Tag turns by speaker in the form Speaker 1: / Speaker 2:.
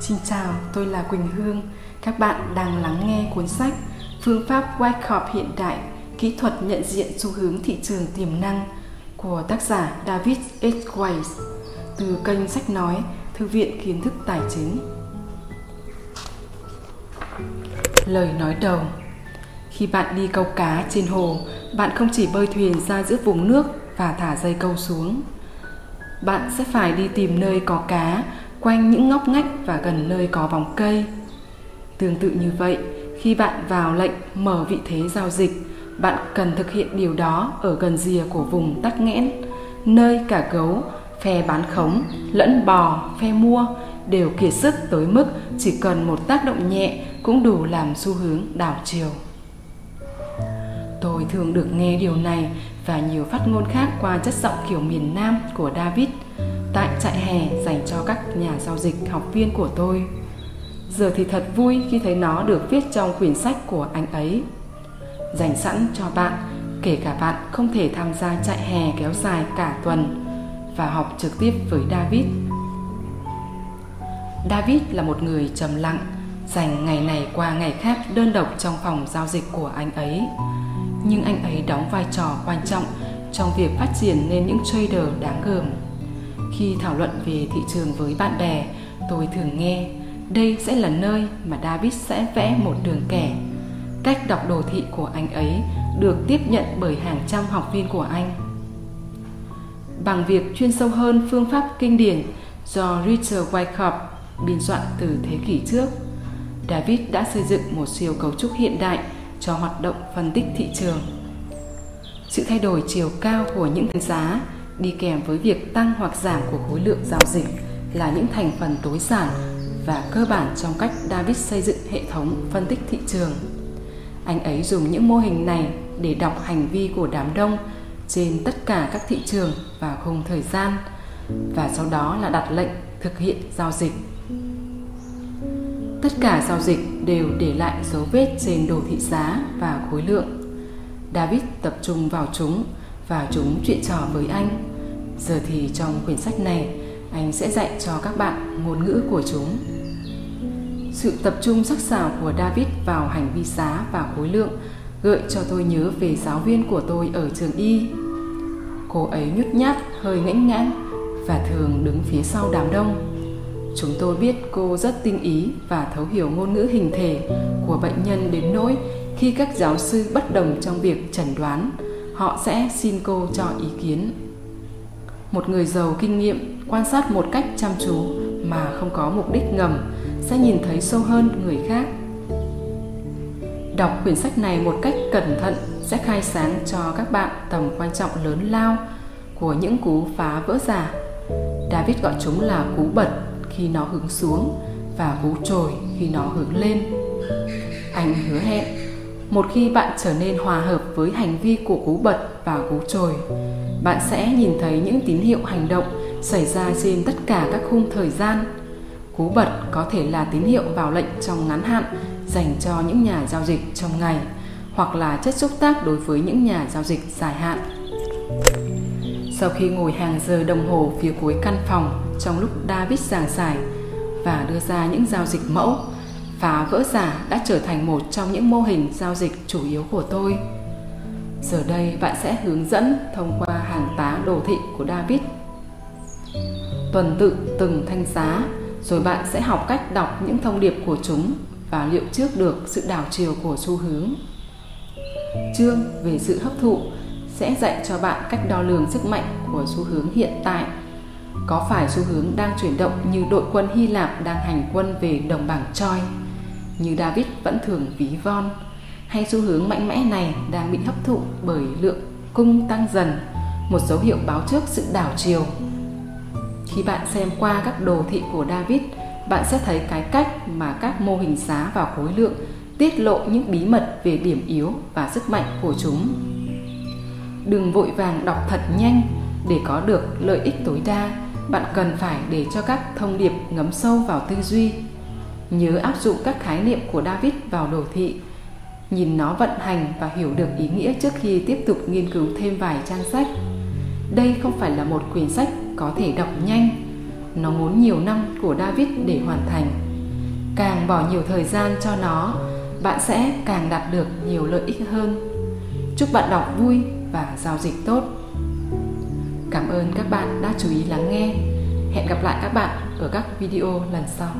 Speaker 1: Xin chào, tôi là Quỳnh Hương. Các bạn đang lắng nghe cuốn sách Phương pháp Wyckoff hiện đại, kỹ thuật nhận diện xu hướng thị trường tiềm năng của tác giả David H. Weiss từ kênh sách nói Thư viện Kiến thức Tài chính. Lời nói đầu Khi bạn đi câu cá trên hồ, bạn không chỉ bơi thuyền ra giữa vùng nước và thả dây câu xuống. Bạn sẽ phải đi tìm nơi có cá quanh những ngóc ngách và gần nơi có vòng cây. Tương tự như vậy, khi bạn vào lệnh mở vị thế giao dịch, bạn cần thực hiện điều đó ở gần rìa của vùng tắc nghẽn, nơi cả gấu, phe bán khống, lẫn bò, phe mua đều kiệt sức tới mức chỉ cần một tác động nhẹ cũng đủ làm xu hướng đảo chiều. Tôi thường được nghe điều này và nhiều phát ngôn khác qua chất giọng kiểu miền Nam của David – trại hè dành cho các nhà giao dịch học viên của tôi. Giờ thì thật vui khi thấy nó được viết trong quyển sách của anh ấy. Dành sẵn cho bạn, kể cả bạn không thể tham gia trại hè kéo dài cả tuần và học trực tiếp với David. David là một người trầm lặng, dành ngày này qua ngày khác đơn độc trong phòng giao dịch của anh ấy. Nhưng anh ấy đóng vai trò quan trọng trong việc phát triển nên những trader đáng gờm khi thảo luận về thị trường với bạn bè, tôi thường nghe đây sẽ là nơi mà David sẽ vẽ một đường kẻ. Cách đọc đồ thị của anh ấy được tiếp nhận bởi hàng trăm học viên của anh. Bằng việc chuyên sâu hơn phương pháp kinh điển do Richard Wyckoff biên soạn từ thế kỷ trước, David đã xây dựng một siêu cấu trúc hiện đại cho hoạt động phân tích thị trường. Sự thay đổi chiều cao của những giá đi kèm với việc tăng hoặc giảm của khối lượng giao dịch là những thành phần tối giản và cơ bản trong cách David xây dựng hệ thống phân tích thị trường. Anh ấy dùng những mô hình này để đọc hành vi của đám đông trên tất cả các thị trường vào khung thời gian và sau đó là đặt lệnh thực hiện giao dịch. Tất cả giao dịch đều để lại dấu vết trên đồ thị giá và khối lượng. David tập trung vào chúng và chúng chuyện trò với anh. Giờ thì trong quyển sách này, anh sẽ dạy cho các bạn ngôn ngữ của chúng. Sự tập trung sắc sảo của David vào hành vi giá và khối lượng gợi cho tôi nhớ về giáo viên của tôi ở trường Y. Cô ấy nhút nhát, hơi ngãnh ngãn và thường đứng phía sau đám đông. Chúng tôi biết cô rất tinh ý và thấu hiểu ngôn ngữ hình thể của bệnh nhân đến nỗi khi các giáo sư bất đồng trong việc chẩn đoán, họ sẽ xin cô cho ý kiến. Một người giàu kinh nghiệm, quan sát một cách chăm chú mà không có mục đích ngầm, sẽ nhìn thấy sâu hơn người khác. Đọc quyển sách này một cách cẩn thận sẽ khai sáng cho các bạn tầm quan trọng lớn lao của những cú phá vỡ giả. David gọi chúng là cú bật khi nó hướng xuống và cú trồi khi nó hướng lên. Anh hứa hẹn, một khi bạn trở nên hòa hợp với hành vi của cú bật và cú trồi bạn sẽ nhìn thấy những tín hiệu hành động xảy ra trên tất cả các khung thời gian cú bật có thể là tín hiệu vào lệnh trong ngắn hạn dành cho những nhà giao dịch trong ngày, hoặc là chất xúc tác đối với những nhà giao dịch dài hạn sau khi ngồi hàng giờ đồng hồ phía cuối căn phòng trong lúc David giảng giải và đưa ra những giao dịch mẫu, phá vỡ giả đã trở thành một trong những mô hình giao dịch chủ yếu của tôi. Giờ đây bạn sẽ hướng dẫn thông qua hàng tá đồ thị của David. Tuần tự từng thanh giá, rồi bạn sẽ học cách đọc những thông điệp của chúng và liệu trước được sự đảo chiều của xu hướng. Chương về sự hấp thụ sẽ dạy cho bạn cách đo lường sức mạnh của xu hướng hiện tại. Có phải xu hướng đang chuyển động như đội quân Hy Lạp đang hành quân về đồng bảng Troy? như David vẫn thường ví von hay xu hướng mạnh mẽ này đang bị hấp thụ bởi lượng cung tăng dần một dấu hiệu báo trước sự đảo chiều. Khi bạn xem qua các đồ thị của David bạn sẽ thấy cái cách mà các mô hình giá và khối lượng tiết lộ những bí mật về điểm yếu và sức mạnh của chúng. Đừng vội vàng đọc thật nhanh để có được lợi ích tối đa bạn cần phải để cho các thông điệp ngấm sâu vào tư duy. Nhớ áp dụng các khái niệm của David vào đồ thị, nhìn nó vận hành và hiểu được ý nghĩa trước khi tiếp tục nghiên cứu thêm vài trang sách. Đây không phải là một quyển sách có thể đọc nhanh, nó muốn nhiều năm của David để hoàn thành. càng bỏ nhiều thời gian cho nó bạn sẽ càng đạt được nhiều lợi ích hơn. Chúc bạn đọc vui và giao dịch tốt. Cảm ơn các bạn đã chú ý lắng nghe. Hẹn gặp lại các bạn ở các video lần sau.